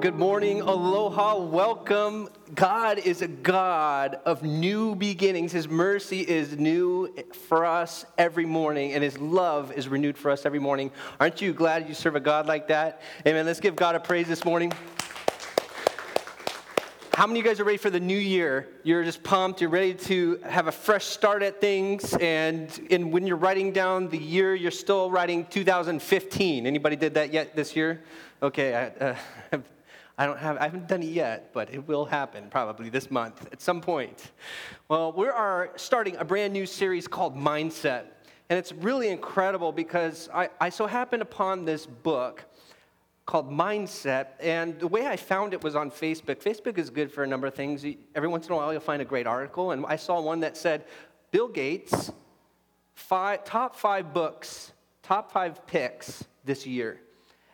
good morning, aloha, welcome. God is a God of new beginnings. His mercy is new for us every morning, and His love is renewed for us every morning. Aren't you glad you serve a God like that? Amen. Let's give God a praise this morning. How many of you guys are ready for the new year? You're just pumped. You're ready to have a fresh start at things. And, and when you're writing down the year, you're still writing 2015. Anybody did that yet this year? Okay, I, uh, I don't have, I haven't done it yet, but it will happen probably this month at some point. Well, we are starting a brand new series called Mindset. And it's really incredible because I, I so happened upon this book called Mindset. And the way I found it was on Facebook. Facebook is good for a number of things. Every once in a while, you'll find a great article. And I saw one that said Bill Gates, five, top five books, top five picks this year.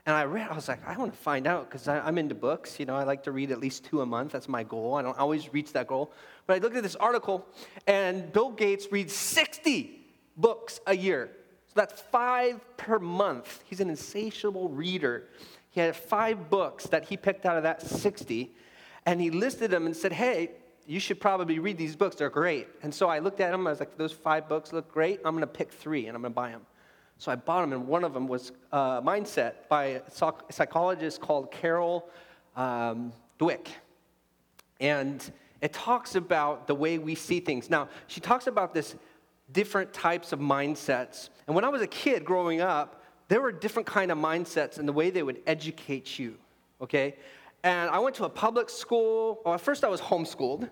And I read, I was like, I want to find out because I'm into books. You know, I like to read at least two a month. That's my goal. I don't always reach that goal. But I looked at this article, and Bill Gates reads 60 books a year. So that's five per month. He's an insatiable reader. He had five books that he picked out of that 60, and he listed them and said, Hey, you should probably read these books. They're great. And so I looked at them. I was like, Those five books look great. I'm going to pick three, and I'm going to buy them. So I bought them, and one of them was uh, Mindset by a psychologist called Carol um, Dweck. And it talks about the way we see things. Now, she talks about this different types of mindsets. And when I was a kid growing up, there were different kind of mindsets and the way they would educate you, okay? And I went to a public school. Well, at first I was homeschooled.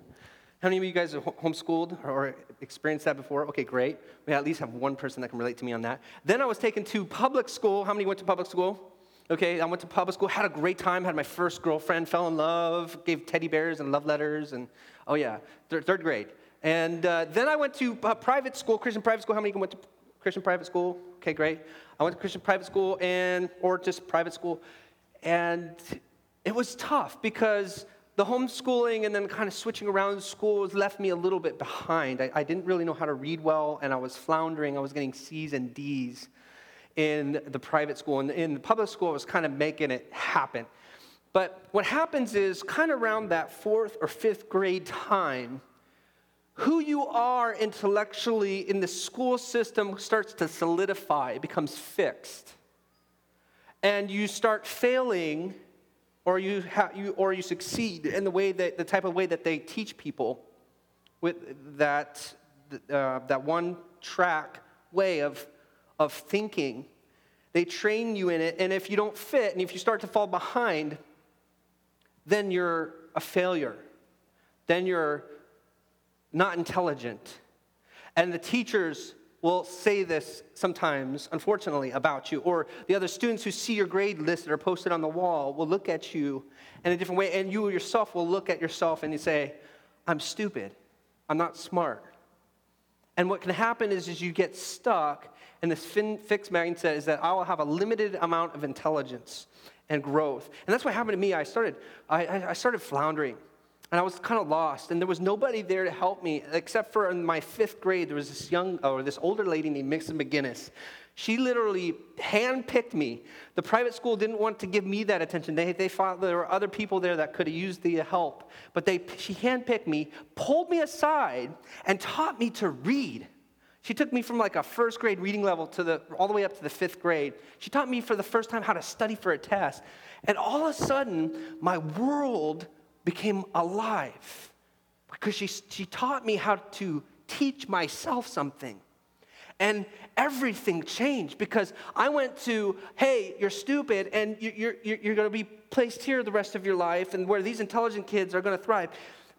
How many of you guys are homeschooled or experienced that before? Okay, great. We at least have one person that can relate to me on that. Then I was taken to public school. How many went to public school? Okay, I went to public school, had a great time, had my first girlfriend, fell in love, gave teddy bears and love letters, and oh yeah, third, third grade. And uh, then I went to uh, private school, Christian private school. How many went to Christian private school? Okay, great. I went to Christian private school and or just private school, and it was tough because the homeschooling and then kind of switching around schools left me a little bit behind. I, I, didn't really know how to read well, and I was floundering. I was getting C's and D's in the private school. And in the public school, I was kind of making it happen. But what happens is, kind of around that fourth or fifth grade time, who you are intellectually in the school system starts to solidify, it becomes fixed. And you start failing or you, ha- you, or you succeed in the way that the type of way that they teach people with that, uh, that one track way of, of thinking. They train you in it, and if you don't fit and if you start to fall behind, then you're a failure. Then you're not intelligent. And the teachers will say this sometimes, unfortunately, about you. Or the other students who see your grade list that are posted on the wall will look at you in a different way. And you yourself will look at yourself and you say, I'm stupid. I'm not smart. And what can happen is, is you get stuck in this fin- fixed mindset is that I will have a limited amount of intelligence and growth. And that's what happened to me. I started, I, I started floundering and I was kind of lost, and there was nobody there to help me except for in my fifth grade. There was this young or this older lady named Mixon McGinnis. She literally handpicked me. The private school didn't want to give me that attention. They, they thought there were other people there that could have used the help. But they, she handpicked me, pulled me aside, and taught me to read. She took me from like a first grade reading level to the, all the way up to the fifth grade. She taught me for the first time how to study for a test. And all of a sudden, my world became alive because she, she taught me how to teach myself something. And everything changed because I went to, hey, you're stupid and you're, you're, you're going to be placed here the rest of your life and where these intelligent kids are going to thrive.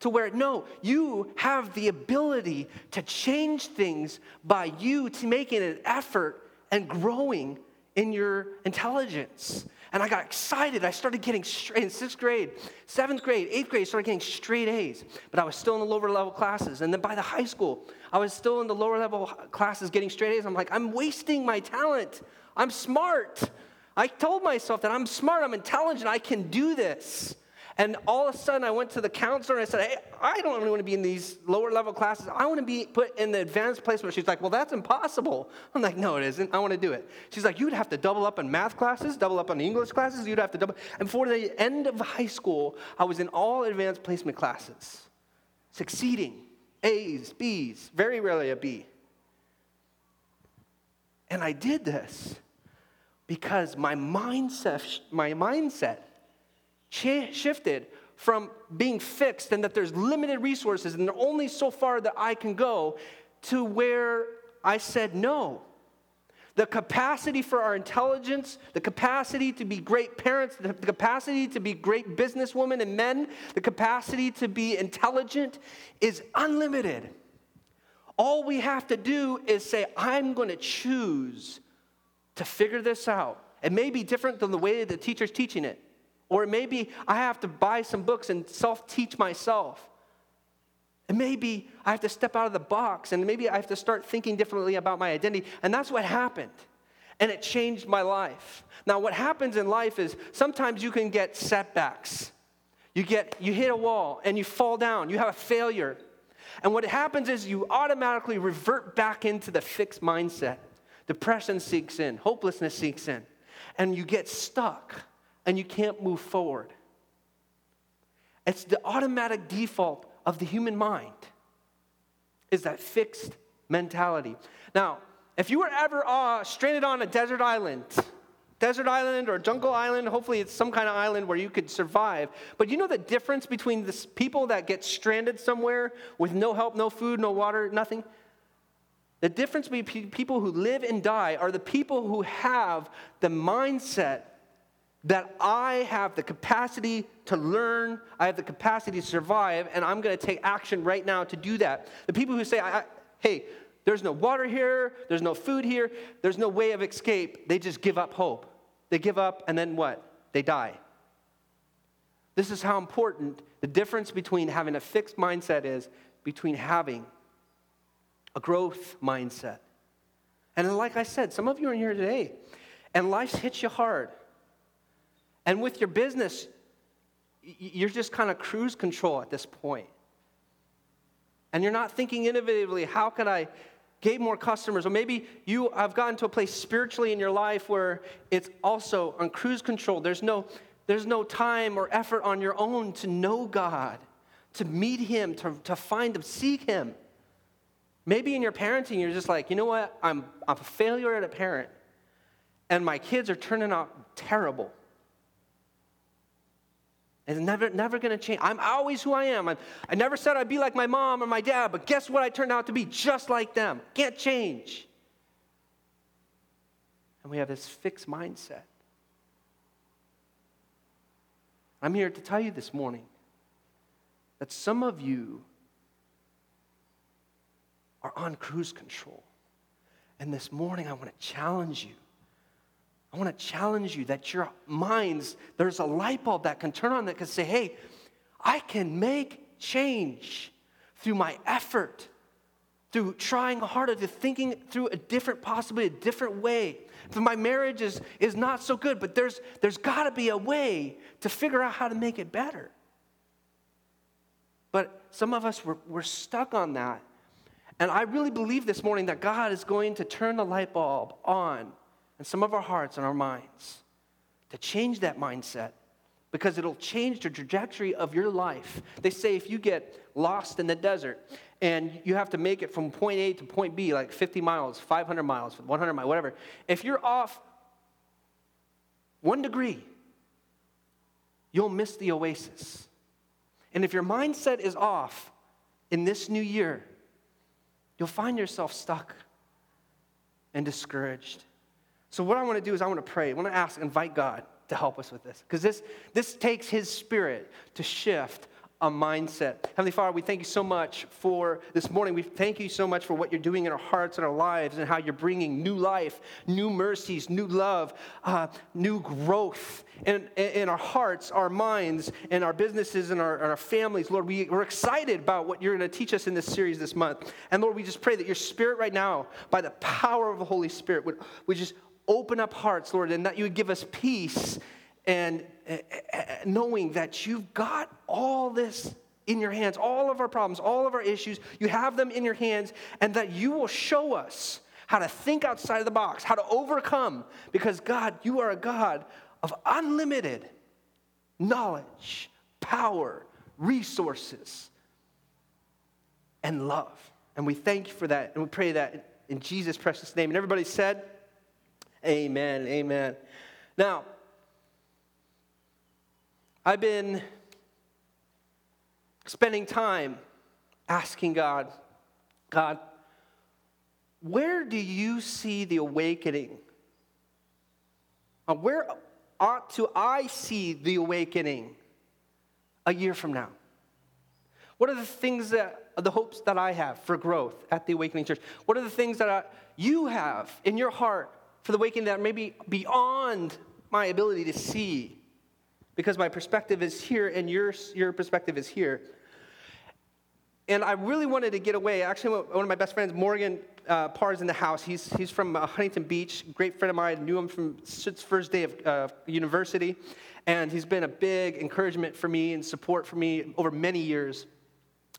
To where, no, you have the ability to change things by you to making an effort and growing in your intelligence. And I got excited. I started getting straight in sixth grade, seventh grade, eighth grade, started getting straight A's. But I was still in the lower level classes. And then by the high school, I was still in the lower level classes getting straight A's. I'm like, I'm wasting my talent. I'm smart. I told myself that I'm smart, I'm intelligent, I can do this. And all of a sudden, I went to the counselor and I said, Hey, I don't really want to be in these lower level classes. I want to be put in the advanced placement. She's like, Well, that's impossible. I'm like, No, it isn't. I want to do it. She's like, You'd have to double up on math classes, double up on English classes. You'd have to double. And for the end of high school, I was in all advanced placement classes, succeeding A's, B's, very rarely a B. And I did this because my mindset, my mindset shifted from being fixed and that there's limited resources and only so far that I can go to where I said no. The capacity for our intelligence, the capacity to be great parents, the capacity to be great businesswomen and men, the capacity to be intelligent is unlimited. All we have to do is say, I'm going to choose to figure this out. It may be different than the way the teacher's teaching it. Or maybe I have to buy some books and self teach myself. And maybe I have to step out of the box and maybe I have to start thinking differently about my identity. And that's what happened. And it changed my life. Now, what happens in life is sometimes you can get setbacks. You get you hit a wall and you fall down. You have a failure. And what happens is you automatically revert back into the fixed mindset. Depression seeks in, hopelessness seeks in, and you get stuck and you can't move forward. It's the automatic default of the human mind is that fixed mentality. Now, if you were ever uh, stranded on a desert island, desert island or jungle island, hopefully it's some kind of island where you could survive. But you know the difference between the people that get stranded somewhere with no help, no food, no water, nothing? The difference between people who live and die are the people who have the mindset that I have the capacity to learn, I have the capacity to survive, and I'm going to take action right now to do that. The people who say, I, I, hey, there's no water here, there's no food here, there's no way of escape, they just give up hope. They give up, and then what? They die. This is how important the difference between having a fixed mindset is between having a growth mindset. And like I said, some of you are in here today, and life hits you hard. And with your business, you're just kind of cruise control at this point. And you're not thinking innovatively, how can I get more customers? Or maybe you have gotten to a place spiritually in your life where it's also on cruise control. There's no, there's no time or effort on your own to know God, to meet Him, to, to find Him, seek Him. Maybe in your parenting, you're just like, you know what? I'm, I'm a failure at a parent, and my kids are turning out terrible. It's never, never going to change. I'm always who I am. I, I never said I'd be like my mom or my dad, but guess what? I turned out to be just like them. Can't change. And we have this fixed mindset. I'm here to tell you this morning that some of you are on cruise control. And this morning, I want to challenge you I want to challenge you that your minds, there's a light bulb that can turn on that can say, hey, I can make change through my effort, through trying harder, to thinking through a different, possibly a different way. My marriage is, is not so good, but there's, there's got to be a way to figure out how to make it better. But some of us, we're, we're stuck on that. And I really believe this morning that God is going to turn the light bulb on and some of our hearts and our minds to change that mindset because it'll change the trajectory of your life. They say if you get lost in the desert and you have to make it from point A to point B, like 50 miles, 500 miles, 100 miles, whatever, if you're off one degree, you'll miss the oasis. And if your mindset is off in this new year, you'll find yourself stuck and discouraged. So, what I want to do is I want to pray. I want to ask, invite God to help us with this. Because this, this takes His Spirit to shift a mindset. Heavenly Father, we thank you so much for this morning. We thank you so much for what you're doing in our hearts and our lives and how you're bringing new life, new mercies, new love, uh, new growth in, in our hearts, our minds, and our businesses and our, and our families. Lord, we, we're excited about what you're going to teach us in this series this month. And Lord, we just pray that your Spirit right now, by the power of the Holy Spirit, would, would just open up hearts, Lord, and that you would give us peace and uh, knowing that you've got all this in your hands, all of our problems, all of our issues, you have them in your hands, and that you will show us how to think outside of the box, how to overcome, because God, you are a God of unlimited knowledge, power, resources, and love. And we thank you for that, and we pray that in Jesus' precious name. And everybody said, Amen, amen. Now, I've been spending time asking God, God, where do you see the awakening? Uh, where ought to I see the awakening a year from now? What are the things that, the hopes that I have for growth at the Awakening Church? What are the things that I, you have in your heart for the waking that may be beyond my ability to see? Because my perspective is here and your, your perspective is here. And I really wanted to get away. Actually, one of my best friends, Morgan uh, is in the house. He's, he's from uh, Huntington Beach, great friend of mine. Knew him from his first day of uh, university. And he's been a big encouragement for me and support for me over many years.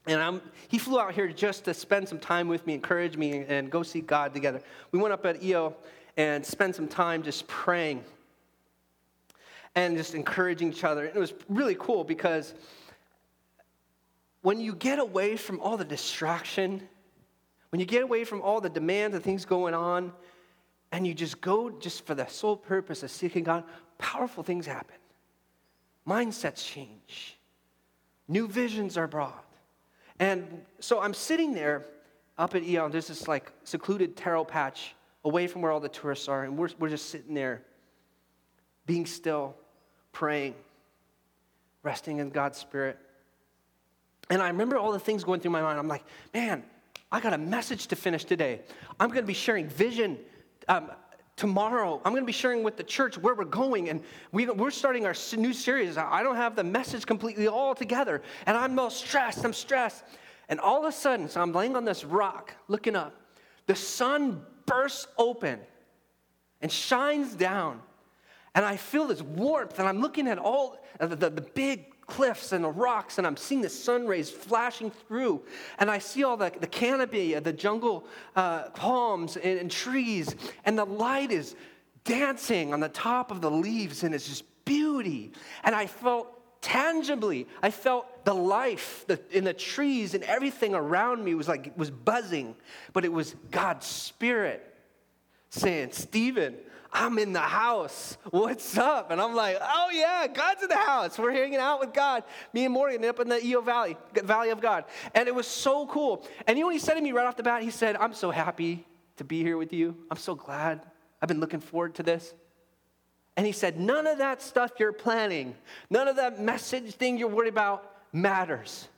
And I'm, he flew out here just to spend some time with me, encourage me, and, and go see God together. We went up at Iao and spend some time just praying and just encouraging each other. And it was really cool because when you get away from all the distraction, when you get away from all the demands and things going on, and you just go just for the sole purpose of seeking God, powerful things happen. Mindsets change, new visions are brought. And so I'm sitting there up at Eon, there's this like secluded taro patch away from where all the tourists are, and we're, we're just sitting there, being still, praying, resting in God's Spirit. And I remember all the things going through my mind. I'm like, man, I got a message to finish today. I'm going to be sharing vision um, tomorrow. I'm going to be sharing with the church where we're going. And we, are starting our new series. I don't have the message completely all together. And I'm all stressed. I'm stressed. And all of a sudden, so I'm laying on this rock looking up. The sun bursts open and shines down. And I feel this warmth. And I'm looking at all the, the, the big cliffs and the rocks, and I'm seeing the sun rays flashing through. And I see all the, the canopy, of the jungle uh, palms and, and trees, and the light is dancing on the top of the leaves, and it's just beauty. And I felt tangibly, I felt the life in the trees and everything around me was like was buzzing, but it was God's Spirit saying, Stephen, I'm in the house. What's up? And I'm like, oh yeah, God's in the house. We're hanging out with God. Me and Morgan up in the Iao Valley, Valley of God. And it was so cool. And you know what he said to me right off the bat? He said, I'm so happy to be here with you. I'm so glad. I've been looking forward to this. And he said, none of that stuff you're planning, none of that message thing you're worried about matters.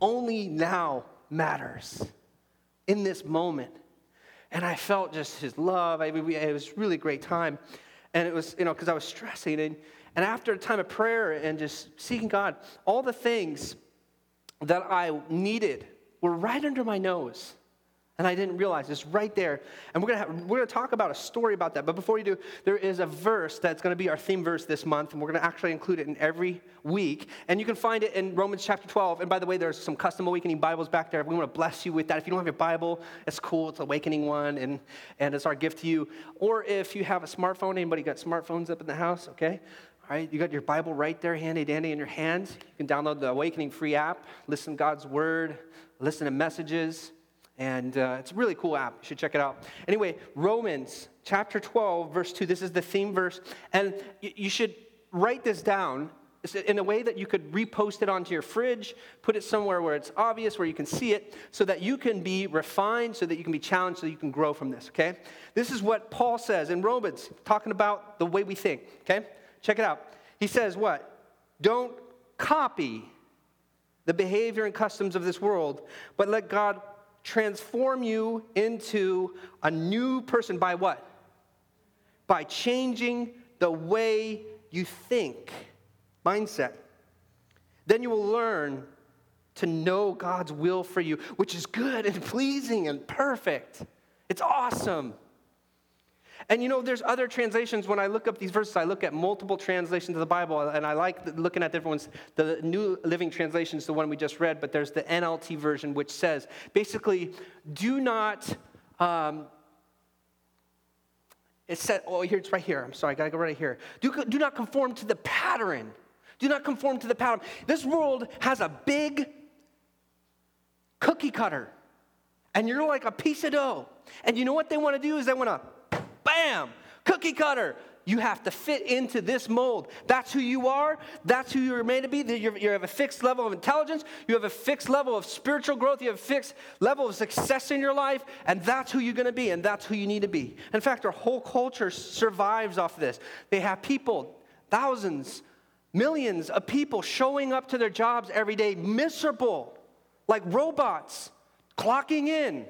Only now matters in this moment. And I felt just his love. I, it was really great time. And it was, you know, because I was stressing. And, and after a time of prayer and just seeking God, all the things that I needed were right under my nose and I didn't realize it's right there. And we're gonna have, we're gonna talk about a story about that. But before you do, there is a verse that's gonna be our theme verse this month, and we're gonna actually include it in every week. And you can find it in Romans chapter 12. And by the way, there's some custom awakening Bibles back there. We want to bless you with that. If you don't have your Bible, it's cool. It's awakening one, and and it's our gift to you. Or if you have a smartphone, anybody got smartphones up in the house? Okay. All right, you got your Bible right there, handy dandy in your hands. You can download the Awakening free app, listen to God's word, listen to messages. And uh, it's a really cool app. You should check it out. Anyway, Romans chapter 12, verse 2. This is the theme verse. And you should write this down in a way that you could repost it onto your fridge, put it somewhere where it's obvious, where you can see it, so that you can be refined, so that you can be challenged, so you can grow from this, okay? This is what Paul says in Romans, talking about the way we think, okay? Check it out. He says, what? Don't copy the behavior and customs of this world, but let God transform you into a new person by what? By changing the way you think, mindset. Then you will learn to know God's will for you, which is good and pleasing and perfect. It's awesome. And you know, there's other translations. When I look up these verses, I look at multiple translations of the Bible, and I like looking at different ones. The New Living Translation is the one we just read, but there's the NLT version, which says basically, do not. Um, it said, oh, here it's right here. I'm sorry, I gotta go right here. Do, do not conform to the pattern. Do not conform to the pattern. This world has a big cookie cutter, and you're like a piece of dough. And you know what they want to do is they want to, bam, cookie cutter. You have to fit into this mold. That's who you are. That's who you're made to be. You're, have a fixed level of intelligence. You have a fixed level of spiritual growth. You have a fixed level of success in your life. And that's who you're going to be. And that's who you need to be. In fact, our whole culture survives off this. They have people, thousands, millions of people showing up to their jobs every day miserable, like robots, clocking in,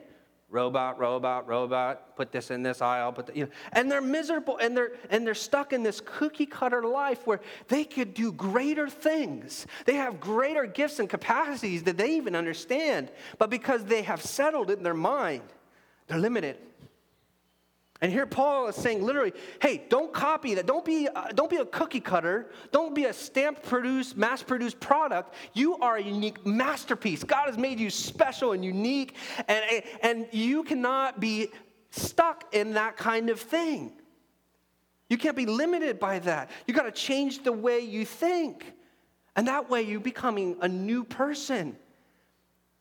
robot, robot, robot, put this in this aisle, put the, you know, and they're miserable and they're and they're stuck in this cookie cutter life where they could do greater things. They have greater gifts and capacities that they even understand, but because they have settled it in their mind, they're limited. And here Paul is saying literally, hey, don't copy that. Don't be, uh, don't be a cookie cutter. Don't be a stamp produced, mass produced product. You are a unique masterpiece. God has made you special and unique, and, and you cannot be stuck in that kind of thing. You can't be limited by that. You got to change the way you think. And that way you're becoming a new person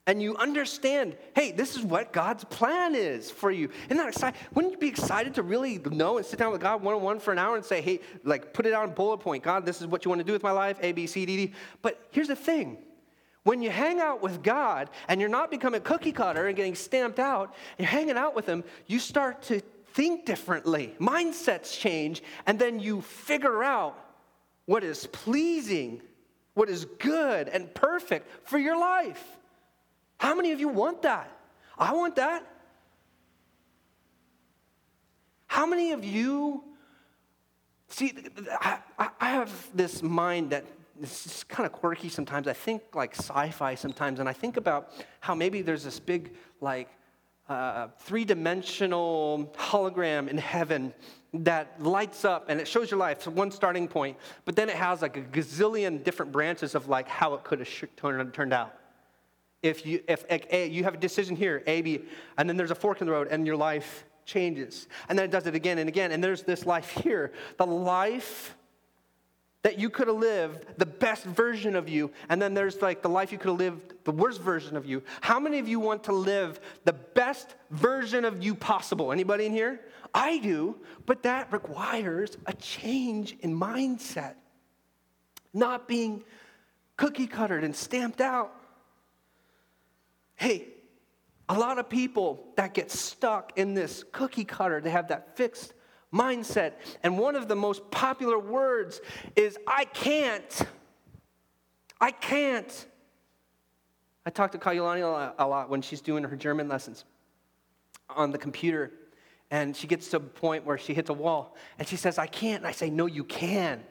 and you understand, hey, this is what God's plan is for you. Isn't that exciting? Wouldn't you be excited to really know and sit down with God one on one for an hour and say, hey, like put it on bullet point, God, this is what you want to do with my life, A, B, C, D, D. But here's the thing. When you hang out with God and you're not becoming cookie cutter and getting stamped out, you're hanging out with Him, you start to think differently. Mindsets change, and then you figure out what is pleasing, what is good and perfect for your life. How many of you want that? I want that. How many of you see? I, I have this mind that is kind of quirky sometimes. I think like sci-fi sometimes, and I think about how maybe there's this big like uh, three-dimensional hologram in heaven that lights up and it shows your life. It's one starting point, but then it has like a gazillion different branches of like how it could have turned out if you if a, you have a decision here a b and then there's a fork in the road and your life changes. And then it does it again and again. And there's this life here. The life that you could have lived the best version of you and then there's like the life you could have lived the worst version of you. How many of you want to live the best version of you possible? Anybody in here? I do but that requires a change in mindset. Not being cookie cuttered and stamped out Hey, a lot of people that get stuck in this cookie cutter, they have that fixed mindset. And one of the most popular words is, I can't. I can't. I talk to Kayulani a lot when she's doing her German lessons on the computer. And she gets to a point where she hits a wall and she says, I can't. And I say, No, you can.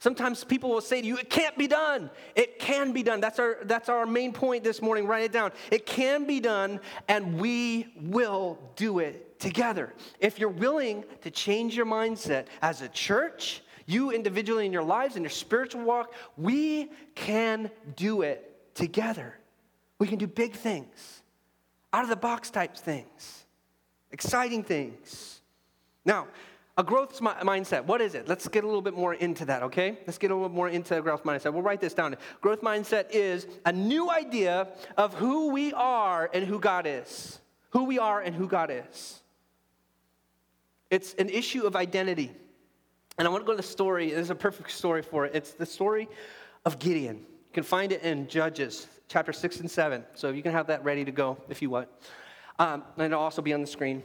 Sometimes people will say to you, it can't be done. It can be done. That's our, that's our main point this morning. Write it down. It can be done, and we will do it together. If you're willing to change your mindset as a church, you individually in your lives, in your spiritual walk, we can do it together. We can do big things, out of the box type things, exciting things. Now, a growth mindset, what is it? Let's get a little bit more into that, okay? Let's get a little more into a growth mindset. We'll write this down. Growth mindset is a new idea of who we are and who God is. Who we are and who God is. It's an issue of identity. And I want to go to the story. There's a perfect story for it. It's the story of Gideon. You can find it in Judges chapter 6 and 7. So you can have that ready to go if you want. Um, and it'll also be on the screen.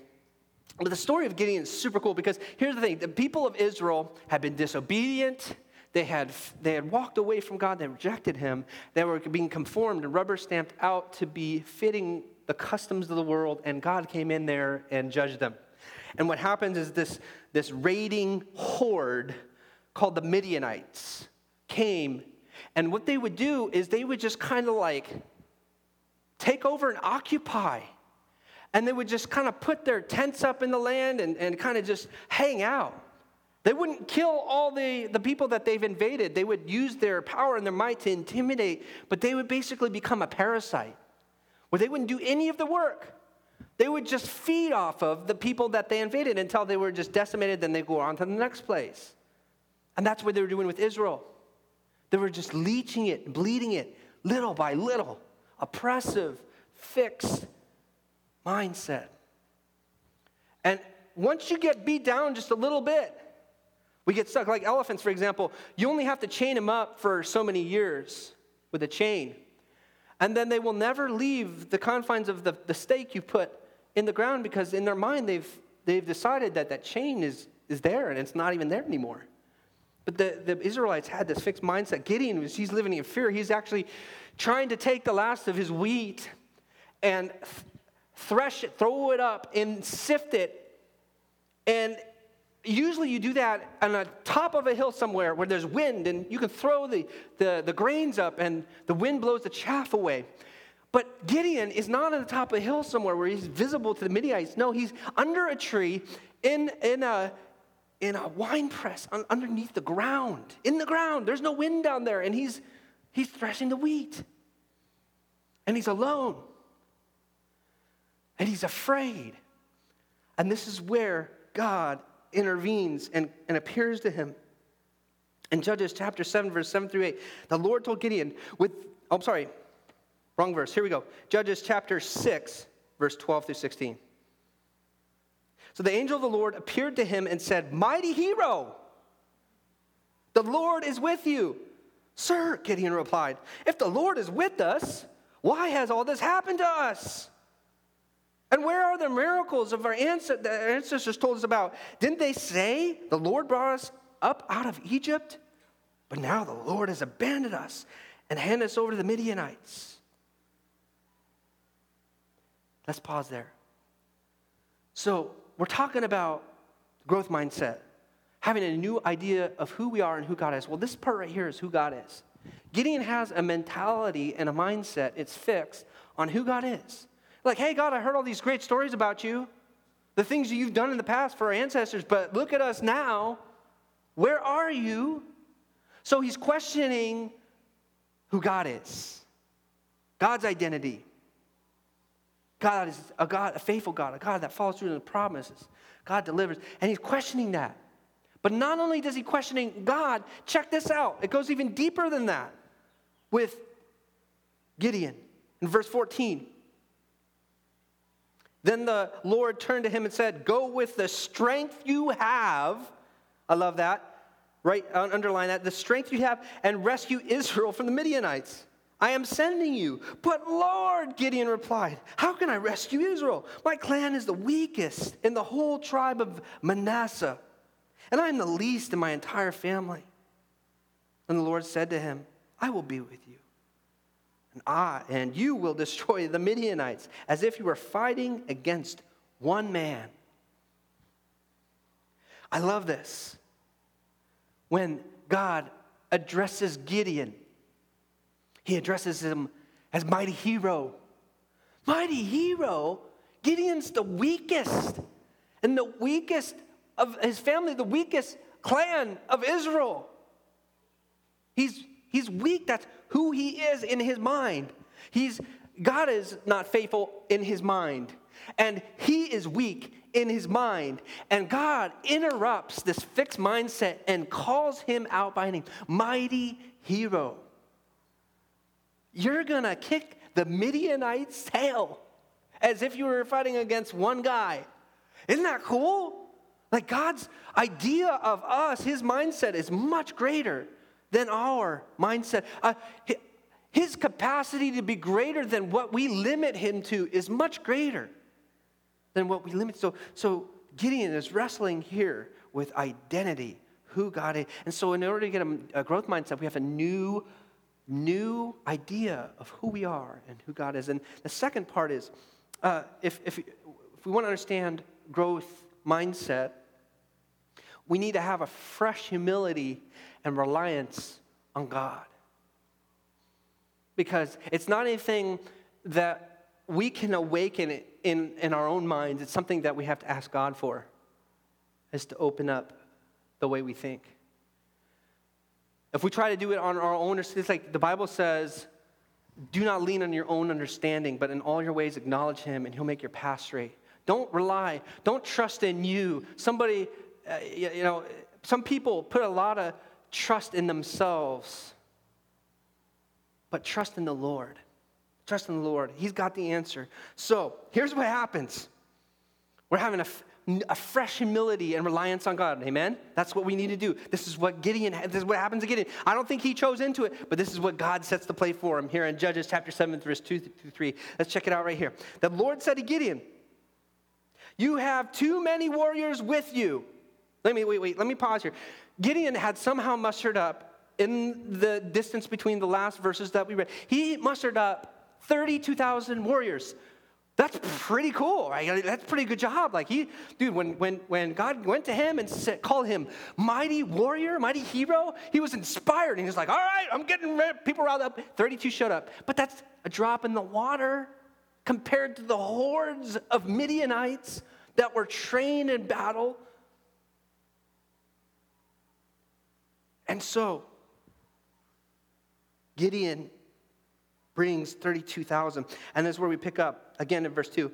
But the story of Gideon is super cool because here's the thing the people of Israel had been disobedient. They had, they had walked away from God, they rejected Him. They were being conformed and rubber stamped out to be fitting the customs of the world, and God came in there and judged them. And what happens is this, this raiding horde called the Midianites came, and what they would do is they would just kind of like take over and occupy and they would just kind of put their tents up in the land and, and kind of just hang out. They wouldn't kill all the, the people that they've invaded. They would use their power and their might to intimidate, but they would basically become a parasite where they wouldn't do any of the work. They would just feed off of the people that they invaded until they were just decimated, then they go on to the next place. And that's what they were doing with Israel. They were just leeching it, bleeding it, little by little. Oppressive, fixed mindset. And once you get beat down just a little bit, we get stuck. Like elephants, for example, you only have to chain them up for so many years with a chain. And then they will never leave the confines of the, the stake you put in the ground because in their mind they've, they've decided that that chain is, is there and it's not even there anymore. But the, the Israelites had this fixed mindset. Gideon, was, he's living in fear. He's actually trying to take the last of his wheat and thresh it, throw it up, and sift it. And usually you do that on the top of a hill somewhere where there's wind and you can throw the, the, the grains up and the wind blows the chaff away. But Gideon is not on the top of a hill somewhere where he's visible to the Midianites. No, he's under a tree in, in, a, in a wine press un, underneath the ground. In the ground. There's no wind down there. And he's, he's threshing the wheat. And he's alone. And he's afraid. And this is where God intervenes and, and appears to him. In Judges chapter 7, verse 7 through 8, the Lord told Gideon, with, oh, I'm sorry, wrong verse. Here we go. Judges chapter 6, verse 12 through 16. So the angel of the Lord appeared to him and said, Mighty hero, the Lord is with you. Sir, Gideon replied, if the Lord is with us, why has all this happened to us? And where are the miracles of our ancestors told us about? Didn't they say the Lord brought us up out of Egypt? But now the Lord has abandoned us and handed us over to the Midianites. Let's pause there. So, we're talking about growth mindset, having a new idea of who we are and who God is. Well, this part right here is who God is. Gideon has a mentality and a mindset, it's fixed on who God is. Like, hey, God, I heard all these great stories about you, the things that you've done in the past for our ancestors, but look at us now. Where are you? So he's questioning who God is, God's identity. God is a God, a faithful God, a God that follows through on the promises. God delivers. And he's questioning that. But not only does he questioning God, check this out. It goes even deeper than that with Gideon. In verse 14, then the Lord turned to him and said, Go with the strength you have. I love that. Right, underline that. The strength you have and rescue Israel from the Midianites. I am sending you. But Lord, Gideon replied, How can I rescue Israel? My clan is the weakest in the whole tribe of Manasseh, and I am the least in my entire family. And the Lord said to him, I will be with you and I and you will destroy the Midianites as if you were fighting against one man. I love this. When God addresses Gideon, he addresses him as mighty hero. Mighty hero, Gideon's the weakest and the weakest of his family, the weakest clan of Israel. He's, he's weak. That's who he is in his mind. He's, God is not faithful in his mind, and he is weak in his mind. And God interrupts this fixed mindset and calls him out by name Mighty hero. You're gonna kick the Midianites' tail as if you were fighting against one guy. Isn't that cool? Like God's idea of us, his mindset is much greater than our mindset. Uh, his capacity to be greater than what we limit him to is much greater than what we limit. So, so Gideon is wrestling here with identity, who God is. And so, in order to get a, a growth mindset, we have a new, new idea of who we are and who God is. And the second part is uh, if, if, if we want to understand growth mindset, we need to have a fresh humility and reliance on God. Because it's not anything that we can awaken in, in our own minds. It's something that we have to ask God for, is to open up the way we think. If we try to do it on our own, it's like the Bible says, do not lean on your own understanding, but in all your ways acknowledge him and he'll make your path straight. Don't rely, don't trust in you. Somebody, uh, you know, some people put a lot of trust in themselves, but trust in the Lord. Trust in the Lord. He's got the answer. So here's what happens we're having a, a fresh humility and reliance on God. Amen? That's what we need to do. This is what Gideon, this is what happens to Gideon. I don't think he chose into it, but this is what God sets the play for him here in Judges chapter 7, verse 2 through 3. Let's check it out right here. The Lord said to Gideon, You have too many warriors with you. Let me, wait, wait, let me pause here. Gideon had somehow mustered up in the distance between the last verses that we read, he mustered up 32,000 warriors. That's pretty cool, right? That's pretty good job. Like he, dude, when when when God went to him and said, called him mighty warrior, mighty hero, he was inspired. And he was like, "All right, I'm getting people riled up." Thirty-two showed up, but that's a drop in the water compared to the hordes of Midianites that were trained in battle. And so, Gideon brings 32,000. And that's where we pick up again in verse 2.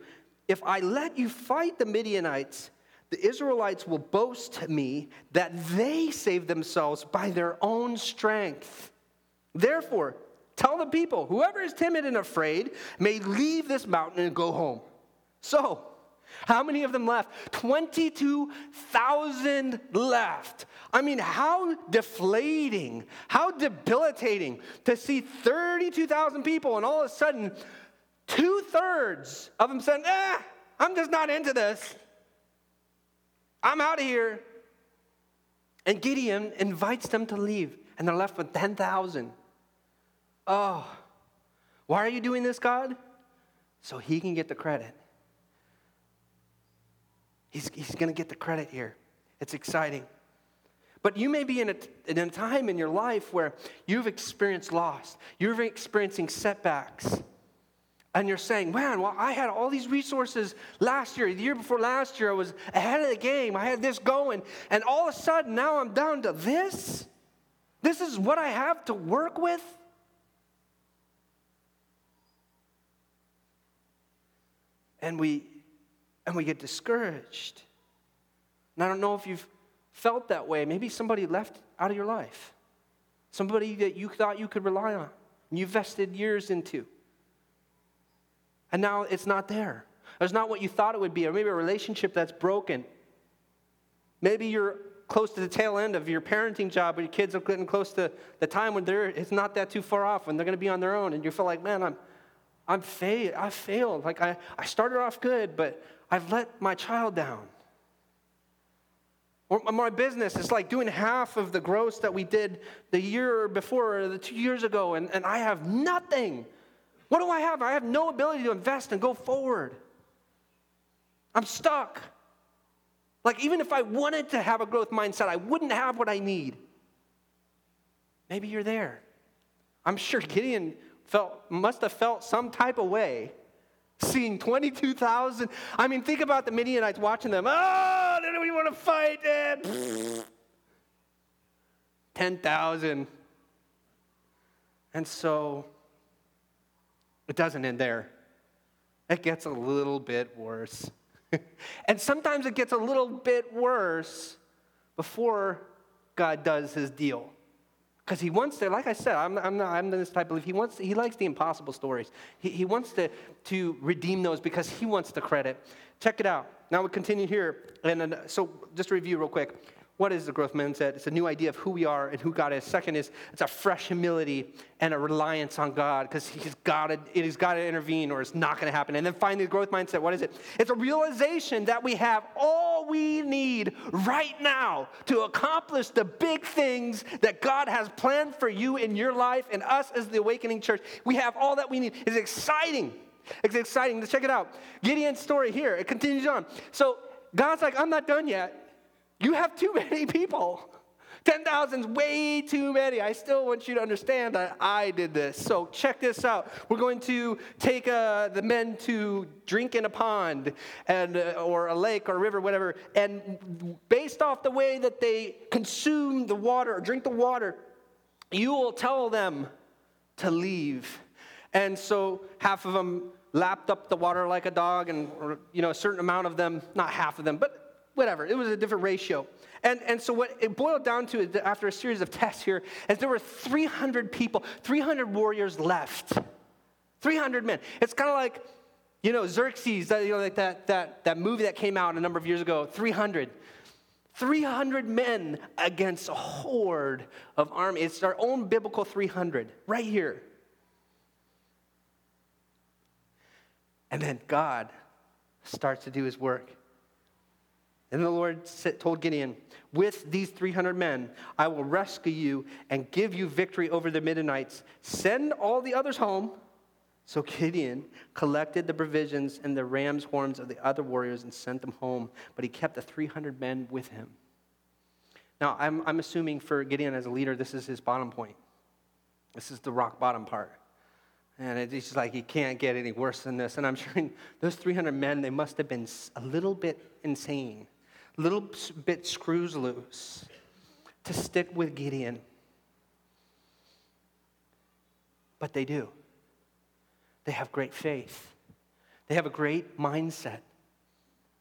If I let you fight the Midianites, the Israelites will boast to me that they saved themselves by their own strength. Therefore, tell the people whoever is timid and afraid may leave this mountain and go home. So, how many of them left? 22,000 left. I mean, how deflating, how debilitating to see 32,000 people and all of a sudden, two thirds of them said, eh, I'm just not into this. I'm out of here. And Gideon invites them to leave, and they're left with 10,000. Oh, why are you doing this, God? So he can get the credit. He's, he's going to get the credit here. It's exciting. But you may be in a, in a time in your life where you've experienced loss, you're experiencing setbacks. And you're saying, man, well, I had all these resources last year. The year before last year, I was ahead of the game. I had this going. And all of a sudden, now I'm down to this? This is what I have to work with? And we and we get discouraged. And I don't know if you've felt that way. Maybe somebody left out of your life, somebody that you thought you could rely on, and you vested years into. And now it's not there. It's not what you thought it would be, or maybe a relationship that's broken. Maybe you're close to the tail end of your parenting job, or your kids are getting close to the time when they're, it's not that too far off, when they're going to be on their own, and you feel like, man, I'm, I'm failed. I failed. Like I, I started off good, but I've let my child down. Or my business is like doing half of the gross that we did the year before or the two years ago, and, and I have nothing. What do I have? I have no ability to invest and go forward. I'm stuck. Like, even if I wanted to have a growth mindset, I wouldn't have what I need. Maybe you're there. I'm sure Gideon felt, must have felt some type of way seeing 22,000. I mean, think about the Midianites watching them. Oh, they don't even want to fight. 10,000. And so it doesn't end there. It gets a little bit worse. and sometimes it gets a little bit worse before God does his deal. Because he wants to, like I said, I'm, I'm, not, I'm this type of belief. He wants, he likes the impossible stories. He, he wants to, to redeem those because he wants the credit. Check it out. Now we continue here, and so just to review real quick. What is the growth mindset? It's a new idea of who we are and who God is. Second is it's a fresh humility and a reliance on God because He's got to, has got to intervene or it's not going to happen. And then finally, the growth mindset. What is it? It's a realization that we have all we need right now to accomplish the big things that God has planned for you in your life and us as the awakening church. We have all that we need. It's exciting. It's exciting. Let's check it out. Gideon's story here. It continues on. So God's like, I'm not done yet. You have too many people. 10,000 is way too many. I still want you to understand that I did this. So check this out. We're going to take uh, the men to drink in a pond and, uh, or a lake or a river, whatever. And based off the way that they consume the water or drink the water, you will tell them to leave. And so half of them lapped up the water like a dog, and you know, a certain amount of them, not half of them, but whatever. It was a different ratio. And, and so what it boiled down to after a series of tests here is there were 300 people, 300 warriors left. 300 men. It's kind of like, you know, Xerxes, you know, like that, that, that movie that came out a number of years ago, 300. 300 men against a horde of army. It's our own biblical 300 right here. And then God starts to do his work. And the Lord told Gideon, With these 300 men, I will rescue you and give you victory over the Midianites. Send all the others home. So Gideon collected the provisions and the ram's horns of the other warriors and sent them home, but he kept the 300 men with him. Now, I'm, I'm assuming for Gideon as a leader, this is his bottom point. This is the rock bottom part. And it's just like, he can't get any worse than this. And I'm sure those 300 men, they must have been a little bit insane a little bit screws loose to stick with Gideon. But they do. They have great faith. They have a great mindset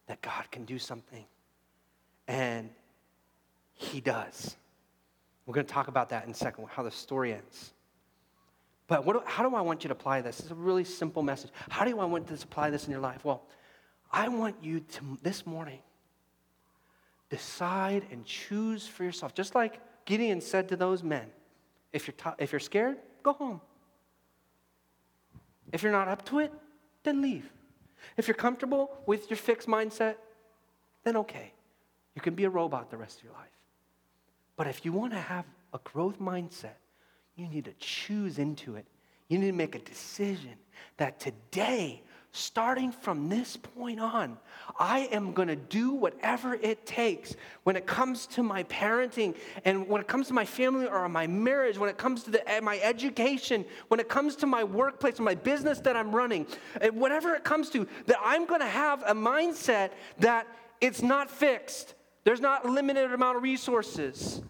that God can do something. And He does. We're going to talk about that in a second, how the story ends. But what, how do I want you to apply this? It's a really simple message. How do I want to apply this in your life? Well, I want you to, this morning, decide and choose for yourself. Just like Gideon said to those men if you're, t- if you're scared, go home. If you're not up to it, then leave. If you're comfortable with your fixed mindset, then okay. You can be a robot the rest of your life. But if you want to have a growth mindset, you need to choose into it. You need to make a decision that today starting from this point on, I am going to do whatever it takes when it comes to my parenting and when it comes to my family or my marriage, when it comes to the, eh, my education, when it comes to my workplace and my business that I'm running, whatever it comes to, that I'm going to have a mindset that it's not fixed. There's not a limited amount of resources,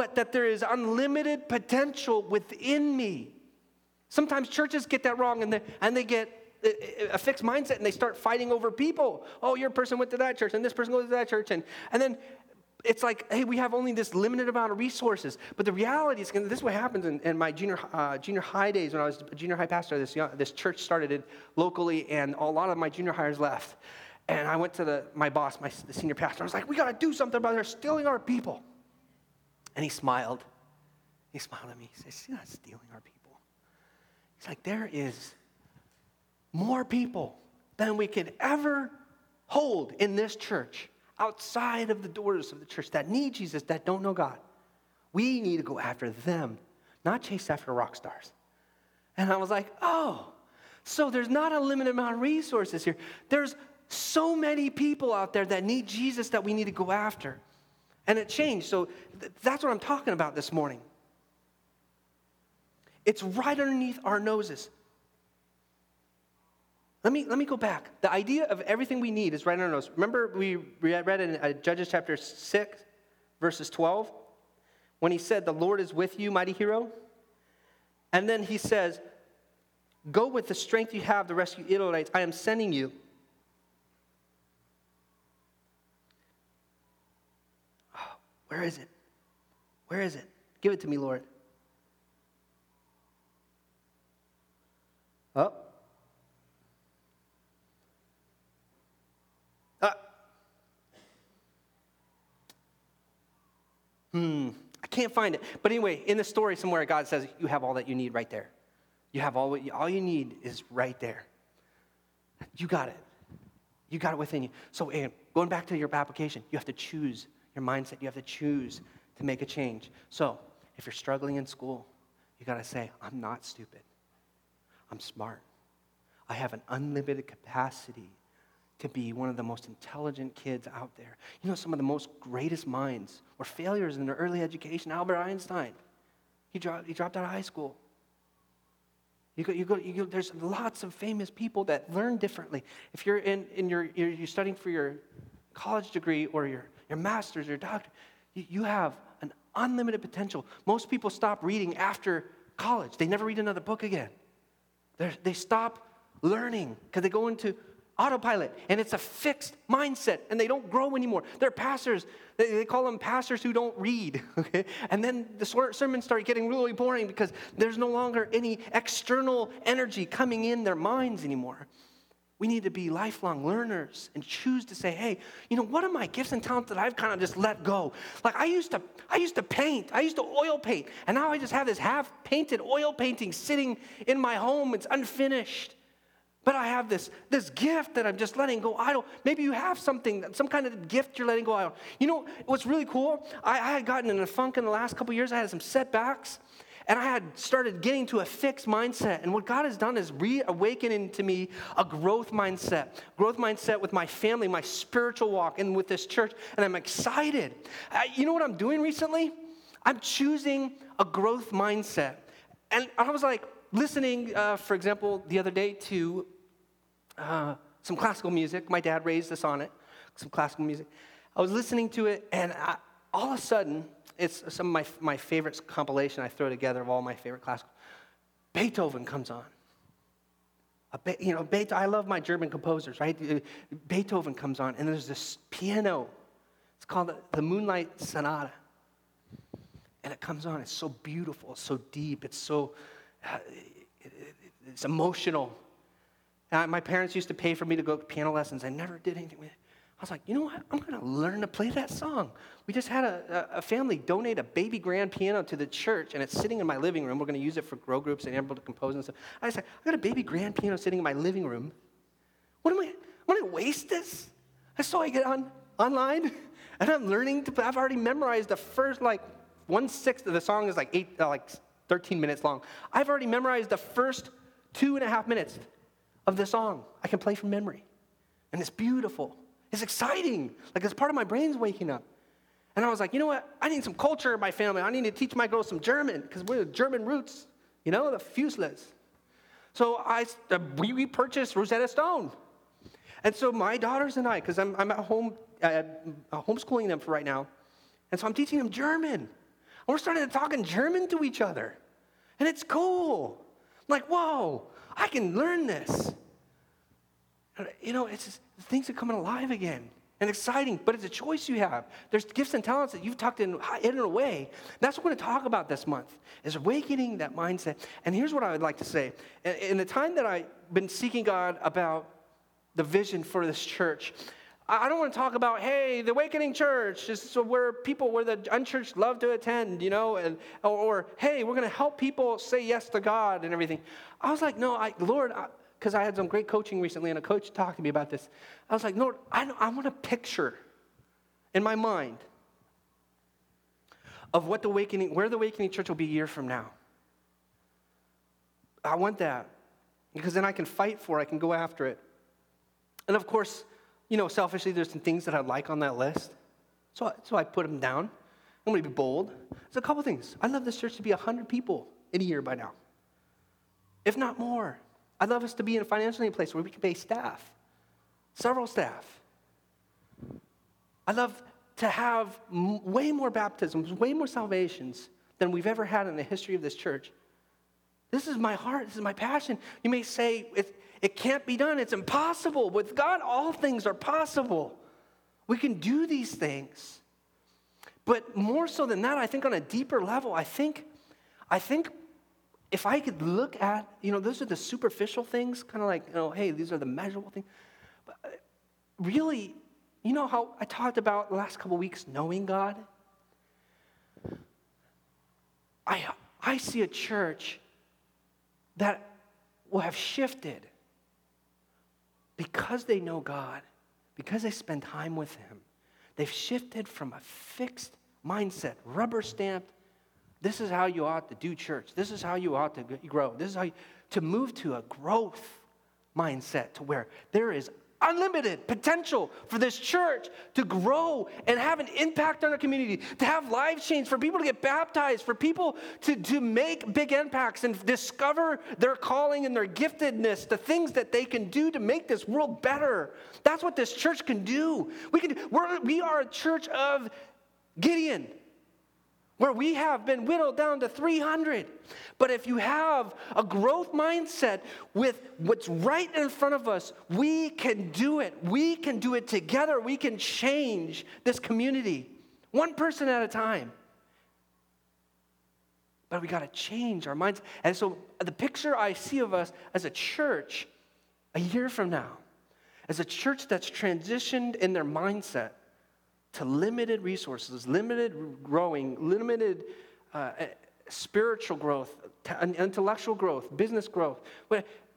but that there is unlimited potential within me. Sometimes churches get that wrong and they, and they get a fixed mindset and they start fighting over people. Oh, your person went to that church and this person goes to that church. And, and then it's like, hey, we have only this limited amount of resources. But the reality is, this is what happens in, in my junior, uh, junior high days when I was a junior high pastor. This, young, this church started locally, and a lot of my junior hires left. And I went to the, my boss, my, the senior pastor. I was like, we got to do something about it. They're stealing our people. And he smiled. He smiled at me. He says, You're not stealing our people. He's like, there is more people than we could ever hold in this church outside of the doors of the church that need Jesus, that don't know God. We need to go after them, not chase after rock stars. And I was like, oh, so there's not a limited amount of resources here. There's so many people out there that need Jesus that we need to go after. And it changed. So th- that's what I'm talking about this morning. It's right underneath our noses. Let me, let me go back. The idea of everything we need is right on our nose. Remember, we read in uh, Judges chapter 6, verses 12, when he said, The Lord is with you, mighty hero? And then he says, Go with the strength you have to rescue Israelites. I am sending you. Where is it? Where is it? Give it to me, Lord. Oh, Hmm, I can't find it. But anyway, in the story somewhere, God says, You have all that you need right there. You have all, all you need is right there. You got it. You got it within you. So, going back to your application, you have to choose your mindset. You have to choose to make a change. So, if you're struggling in school, you got to say, I'm not stupid. I'm smart. I have an unlimited capacity to be one of the most intelligent kids out there. You know, some of the most greatest minds were failures in their early education. Albert Einstein, he dropped, he dropped out of high school. You go, you go, you go, there's lots of famous people that learn differently. If you're, in, in your, you're, you're studying for your college degree or your, your master's your doctor—you you have an unlimited potential. Most people stop reading after college. They never read another book again. They're, they stop learning because they go into autopilot and it's a fixed mindset and they don't grow anymore. They're pastors. They, they call them pastors who don't read. Okay? And then the sermons start getting really boring because there's no longer any external energy coming in their minds anymore. We need to be lifelong learners and choose to say, hey, you know, what are my gifts and talents that I've kind of just let go? Like I used to, I used to paint, I used to oil paint, and now I just have this half-painted oil painting sitting in my home. It's unfinished. But I have this, this gift that I'm just letting go idle. Maybe you have something, some kind of gift you're letting go idle. You know what's really cool? I, I had gotten in a funk in the last couple years. I had some setbacks. And I had started getting to a fixed mindset. And what God has done is reawakening to me a growth mindset, growth mindset with my family, my spiritual walk, and with this church. And I'm excited. Uh, you know what I'm doing recently? I'm choosing a growth mindset. And I was like listening, uh, for example, the other day to uh, some classical music. My dad raised us on it, some classical music. I was listening to it, and I, all of a sudden, it's some of my, my favorites compilation I throw together of all my favorite classical. Beethoven comes on. Be, you know, Beethoven, I love my German composers, right? Uh, Beethoven comes on, and there's this piano. It's called the, Moonlight Sonata. And it comes on. It's so beautiful. It's so deep. It's so, uh, it, it, it's emotional. My parents used to pay for me to go to piano lessons. I never did anything with it. I was like, you know what? I'm going to learn to play that song. We just had a, a, family donate a baby grand piano to the church, and it's sitting in my living room. We're going to use it for grow groups and able to compose and stuff. I said, I got a baby grand piano sitting in my living room. What am I? Am I going to waste this? I so I get on online, and I'm learning to. I've already memorized the first like one sixth of the song is like eight, uh, like 13 minutes long. I've already memorized the first two and a half minutes of the song. I can play from memory, and it's beautiful. It's exciting. Like it's part of my brain's waking up. And I was like, you know what? I need some culture in my family. I need to teach my girls some German because we're German roots, you know, the Füssles. So I, uh, we, we purchased Rosetta Stone. And so my daughters and I, because I'm, I'm at home, uh, homeschooling them for right now, and so I'm teaching them German. And we're starting to talk in German to each other. And it's cool. I'm like, whoa, I can learn this. You know, it's just, things are coming alive again and exciting, but it's a choice you have. There's gifts and talents that you've tucked in, and away. That's what we're going to talk about this month, is awakening that mindset. And here's what I would like to say. In the time that I've been seeking God about the vision for this church, I don't want to talk about, hey, the awakening church is where people, where the unchurched love to attend, you know, and, or, or hey, we're going to help people say yes to God and everything. I was like, no, I, Lord, I, because I had some great coaching recently, and a coach talked to me about this. I was like, Lord, I, I want a picture in my mind of what the awakening, where the awakening church will be a year from now. I want that because then I can fight for it, I can go after it. And of course, you know, selfishly, there's some things that I'd like on that list. So, I, so I put them down. I'm going to be bold. There's a couple things. I'd love this church to be 100 people in a year by now, if not more. I'd love us to be in a financially place where we can pay staff, several staff. I'd love to have way more baptisms, way more salvations than we've ever had in the history of this church. This is my heart. This is my passion. You may say it, it can't be done. It's impossible. With God, all things are possible. We can do these things. But more so than that, I think on a deeper level, I think, I think if I could look at, you know, those are the superficial things, kind of like, you know, hey, these are the measurable things. But uh, really, you know how I talked about the last couple weeks knowing God? I, I see a church that will have shifted because they know God, because they spend time with Him. They've shifted from a fixed mindset, rubber stamped this is how you ought to do church. This is how you ought to grow. This is how you, to move to a growth mindset to where there is unlimited potential for this church to grow and have an impact on our community, to have lives change, for people to get baptized, for people to, to make big impacts and discover their calling and their giftedness, the things that they can do to make this world better. That's what this church can do. We, can, we're, we are a church of Gideon where we have been whittled down to 300. But if you have a growth mindset with what's right in front of us, we can do it. We can do it together. We can change this community, one person at a time. But we got to change our minds. And so the picture I see of us as a church a year from now, as a church that's transitioned in their mindset to limited resources, limited growing, limited uh, eh, spiritual growth, intellectual growth, business growth.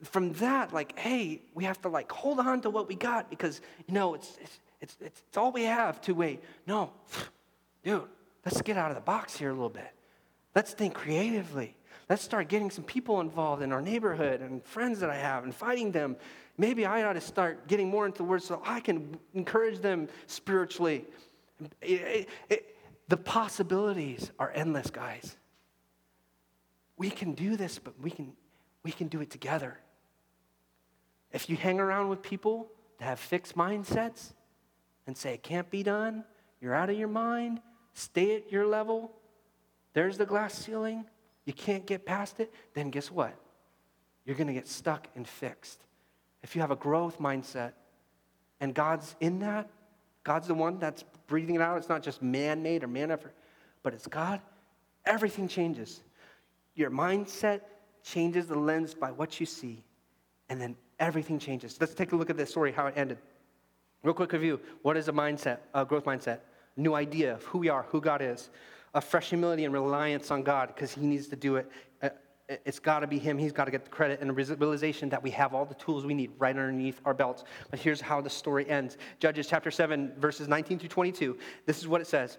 From that, like, hey, we have to like hold on to what we got because you know it's it's it's, it's, it's all we have to wait. No, dude, let's get out of the box here a little bit. Let's think creatively. Let's start getting some people involved in our neighborhood and friends that I have and fighting them. Maybe I ought to start getting more into the word so I can encourage them spiritually. It, it, the possibilities are endless, guys. We can do this, but we can, we can do it together. If you hang around with people that have fixed mindsets and say it can't be done, you're out of your mind, stay at your level, there's the glass ceiling, you can't get past it, then guess what? You're going to get stuck and fixed. If you have a growth mindset and God's in that, God's the one that's breathing it out. It's not just man made or man effort, but it's God. Everything changes. Your mindset changes the lens by what you see, and then everything changes. Let's take a look at this story, how it ended. Real quick review. What is a mindset, a growth mindset? New idea of who we are, who God is a fresh humility and reliance on God because He needs to do it. Uh, It's got to be Him. He's got to get the credit and a realization that we have all the tools we need right underneath our belts. But here's how the story ends Judges chapter 7, verses 19 through 22. This is what it says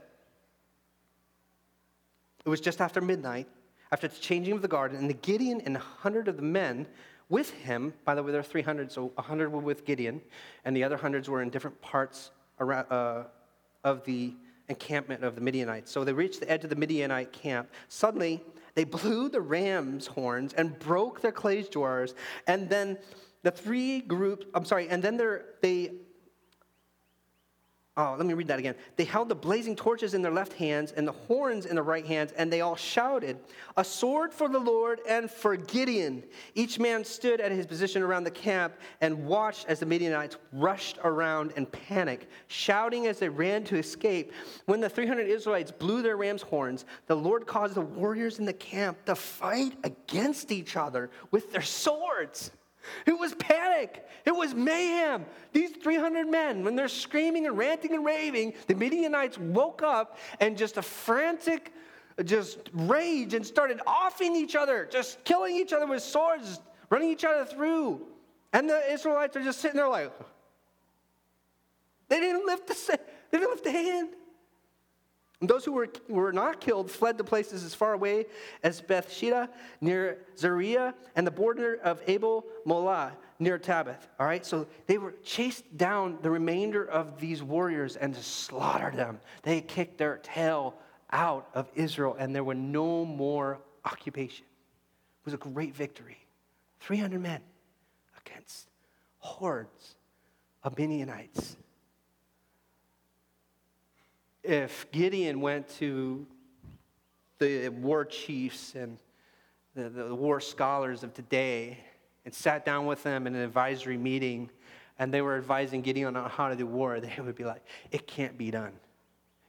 It was just after midnight, after the changing of the guard, and the Gideon and a hundred of the men with him, by the way, there are 300, so 100 were with Gideon, and the other hundreds were in different parts around, uh, of the encampment of the Midianites. So they reached the edge of the Midianite camp. Suddenly, they blew the ram's horns and broke their clay jars. And then the three groups, I'm sorry, and then they Oh, let me read that again. They held the blazing torches in their left hands and the horns in their right hands, and they all shouted, A sword for the Lord and for Gideon. Each man stood at his position around the camp and watched as the Midianites rushed around in panic, shouting as they ran to escape. When the 300 Israelites blew their ram's horns, the Lord caused the warriors in the camp to fight against each other with their swords. It was panic. It was mayhem. These 300 men, when they're screaming and ranting and raving, the Midianites woke up and just a frantic, just rage and started offing each other, just killing each other with swords, running each other through. And the Israelites are just sitting there like, they didn't lift the, they didn't lift a hand. And those who were, were not killed fled to places as far away as Bethsheba near Zererah and the border of Abel Meholah near Tabbath. All right, so they were chased down the remainder of these warriors and slaughtered them. They kicked their tail out of Israel, and there were no more occupation. It was a great victory. 300 men against hordes of Midianites if Gideon went to the war chiefs and the, the war scholars of today and sat down with them in an advisory meeting and they were advising Gideon on how to do war, they would be like, it can't be done.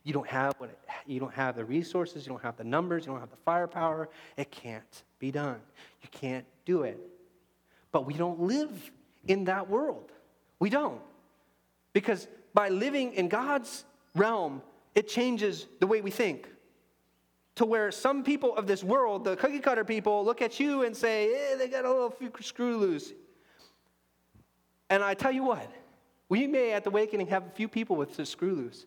You don't have what it, you don't have the resources, you don't have the numbers, you don't have the firepower. It can't be done. You can't do it. But we don't live in that world. We don't. Because by living in God's realm, it changes the way we think. To where some people of this world, the cookie cutter people, look at you and say, eh, they got a little screw loose. And I tell you what, we may at the awakening have a few people with the screw loose,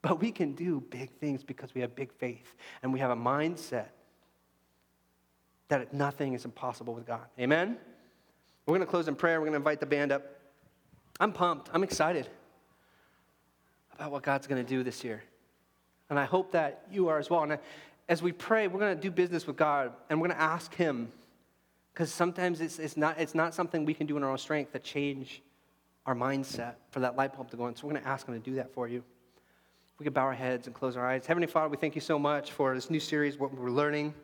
but we can do big things because we have big faith and we have a mindset that nothing is impossible with God. Amen? We're going to close in prayer. We're going to invite the band up. I'm pumped. I'm excited about what God's going to do this year. And I hope that you are as well. And as we pray, we're going to do business with God and we're going to ask Him because sometimes it's, it's, not, it's not something we can do in our own strength to change our mindset for that light bulb to go on. So we're going to ask Him to do that for you. We could bow our heads and close our eyes. Heavenly Father, we thank you so much for this new series, what we're learning,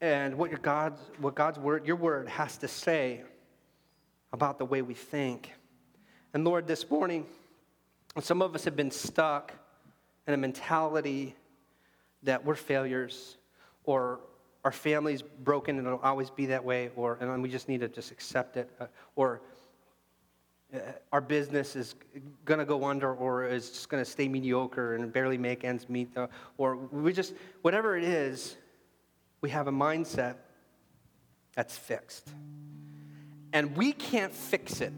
and what your God's, what God's word, your word, has to say about the way we think. And Lord, this morning, some of us have been stuck in a mentality that we're failures or our family's broken and it'll always be that way, or and we just need to just accept it, uh, or uh, our business is going to go under or is just going to stay mediocre and barely make ends meet, uh, or we just, whatever it is, we have a mindset that's fixed. And we can't fix it.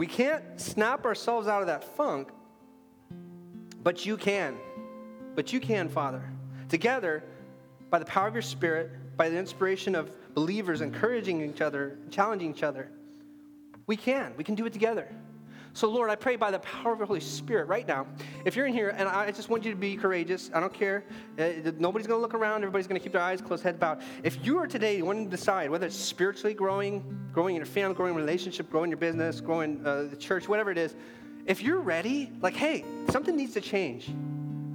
We can't snap ourselves out of that funk, but you can. But you can, Father. Together, by the power of your Spirit, by the inspiration of believers encouraging each other, challenging each other, we can. We can do it together. So, Lord, I pray by the power of the Holy Spirit right now. If you're in here, and I just want you to be courageous, I don't care. Uh, nobody's going to look around. Everybody's going to keep their eyes closed, head bowed. If you are today wanting to decide whether it's spiritually growing, growing in your family, growing in relationship, growing your business, growing uh, the church, whatever it is, if you're ready, like, hey, something needs to change.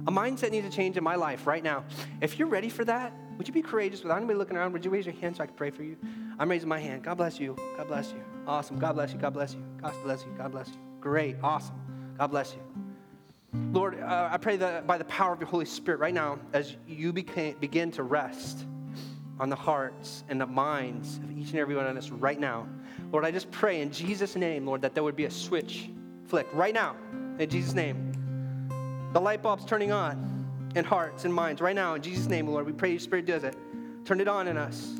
A mindset needs to change in my life right now. If you're ready for that, would you be courageous without anybody looking around? Would you raise your hand so I can pray for you? I'm raising my hand. God bless you. God bless you. Awesome. God bless you. God bless you. God bless you. God bless you. Great. Awesome. God bless you. Lord, uh, I pray that by the power of your Holy Spirit right now, as you became, begin to rest on the hearts and the minds of each and every one of us right now, Lord, I just pray in Jesus' name, Lord, that there would be a switch flick right now, in Jesus' name. The light bulb's turning on in hearts and minds right now, in Jesus' name, Lord. We pray your Spirit does it. Turn it on in us.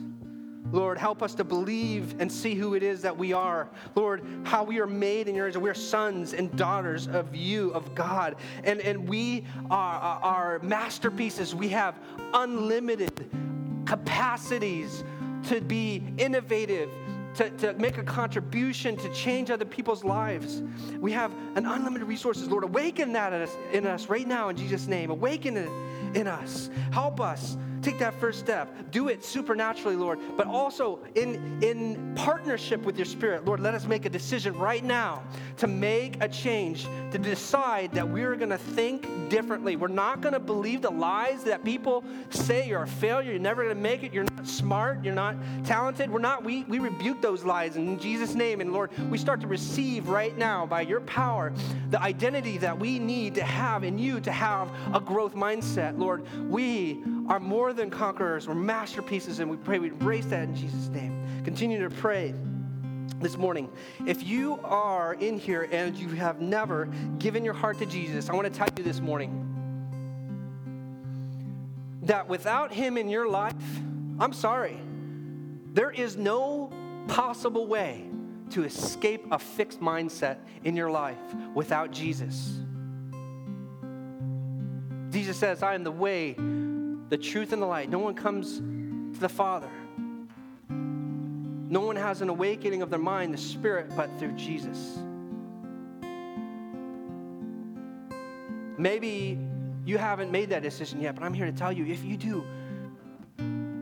Lord, help us to believe and see who it is that we are. Lord, how we are made in your image. We're sons and daughters of you, of God. And, and we are, are masterpieces. We have unlimited capacities to be innovative, to, to make a contribution, to change other people's lives. We have an unlimited resources. Lord, awaken that in us, in us right now in Jesus' name. Awaken it in us. Help us take that first step. Do it supernaturally, Lord, but also in, in partnership with your Spirit. Lord, let us make a decision right now to make a change, to decide that we're going to think differently. We're not going to believe the lies that people say you're a failure, you're never going to make it, you're not smart, you're not talented. We're not, we, we rebuke those lies in Jesus' name. And Lord, we start to receive right now by your power the identity that we need to have in you to have a growth mindset. Lord, we are more than conquerors. We're masterpieces, and we pray we embrace that in Jesus' name. Continue to pray this morning. If you are in here and you have never given your heart to Jesus, I want to tell you this morning that without Him in your life, I'm sorry, there is no possible way to escape a fixed mindset in your life without Jesus. Jesus says, I am the way, the truth and the light. No one comes to the Father. No one has an awakening of their mind, the Spirit, but through Jesus. Maybe you haven't made that decision yet, but I'm here to tell you if you do,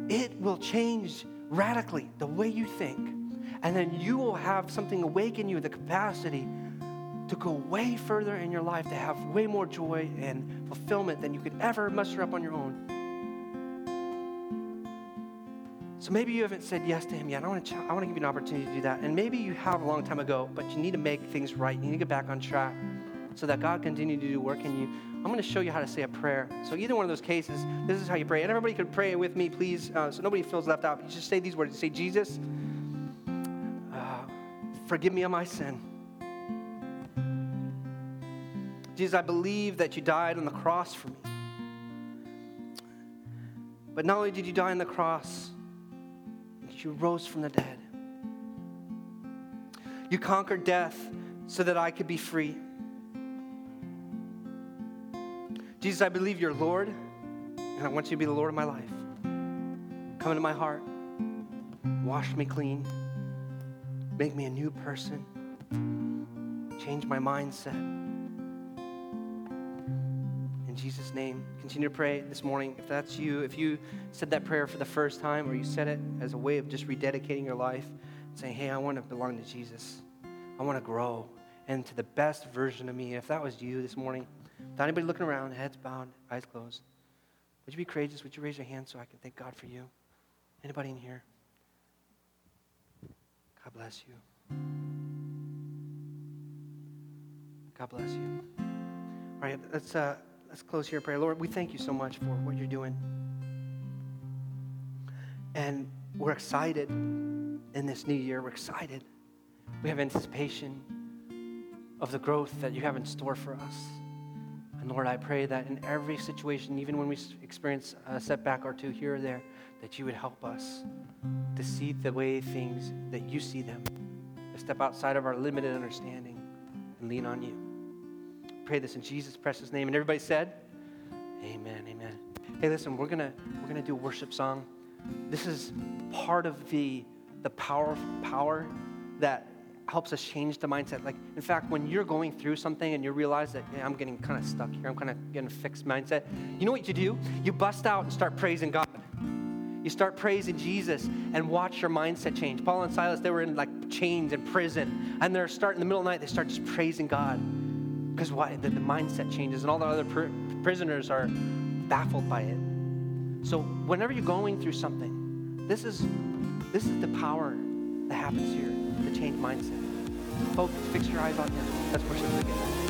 it will change radically the way you think. And then you will have something awaken you the capacity to go way further in your life, to have way more joy and fulfillment than you could ever muster up on your own. So maybe you haven't said yes to him yet. I want to, ch- I want to give you an opportunity to do that. And maybe you have a long time ago, but you need to make things right. You need to get back on track so that God continue to do work in you. I'm going to show you how to say a prayer. So either one of those cases, this is how you pray. And everybody could pray with me, please, uh, so nobody feels left out. You just say these words. You say, Jesus, uh, forgive me of my sin. Jesus, I believe that you died on the cross for me. But not only did you die on the cross, you rose from the dead. You conquered death so that I could be free. Jesus, I believe you're Lord, and I want you to be the Lord of my life. Come into my heart, wash me clean, Make me a new person. Change my mindset. Jesus' name, continue to pray this morning. If that's you, if you said that prayer for the first time or you said it as a way of just rededicating your life, saying, hey, I want to belong to Jesus, I want to grow into the best version of me. If that was you this morning, without anybody looking around, heads bowed, eyes closed, would you be courageous? Would you raise your hand so I can thank God for you? Anybody in here? God bless you. God bless you. All right, let's, uh, let's close here in prayer. Lord, we thank you so much for what you're doing. And we're excited in this new year. We're excited. We have anticipation of the growth that you have in store for us. And Lord, I pray that in every situation, even when we experience a setback or two here or there, that you would help us to see the way things that you see them, to step outside of our limited understanding and lean on you. Pray this in Jesus' precious name. And everybody said, Amen, amen. Hey, listen, we're gonna we're gonna do a worship song. This is part of the the power power that helps us change the mindset. Like, in fact, when you're going through something and you realize that yeah, I'm getting kind of stuck here, I'm kind of getting a fixed mindset, you know what you do? You bust out and start praising God. You start praising Jesus and watch your mindset change. Paul and Silas, they were in like chains in prison, and they're starting in the middle of the night, they start just praising God. Because why? The, the, mindset changes, and all the other pr- prisoners are baffled by it. So whenever you're going through something, this is this is the power that happens here, the change mindset. Focus, fix your eyes on Him. Let's worship together.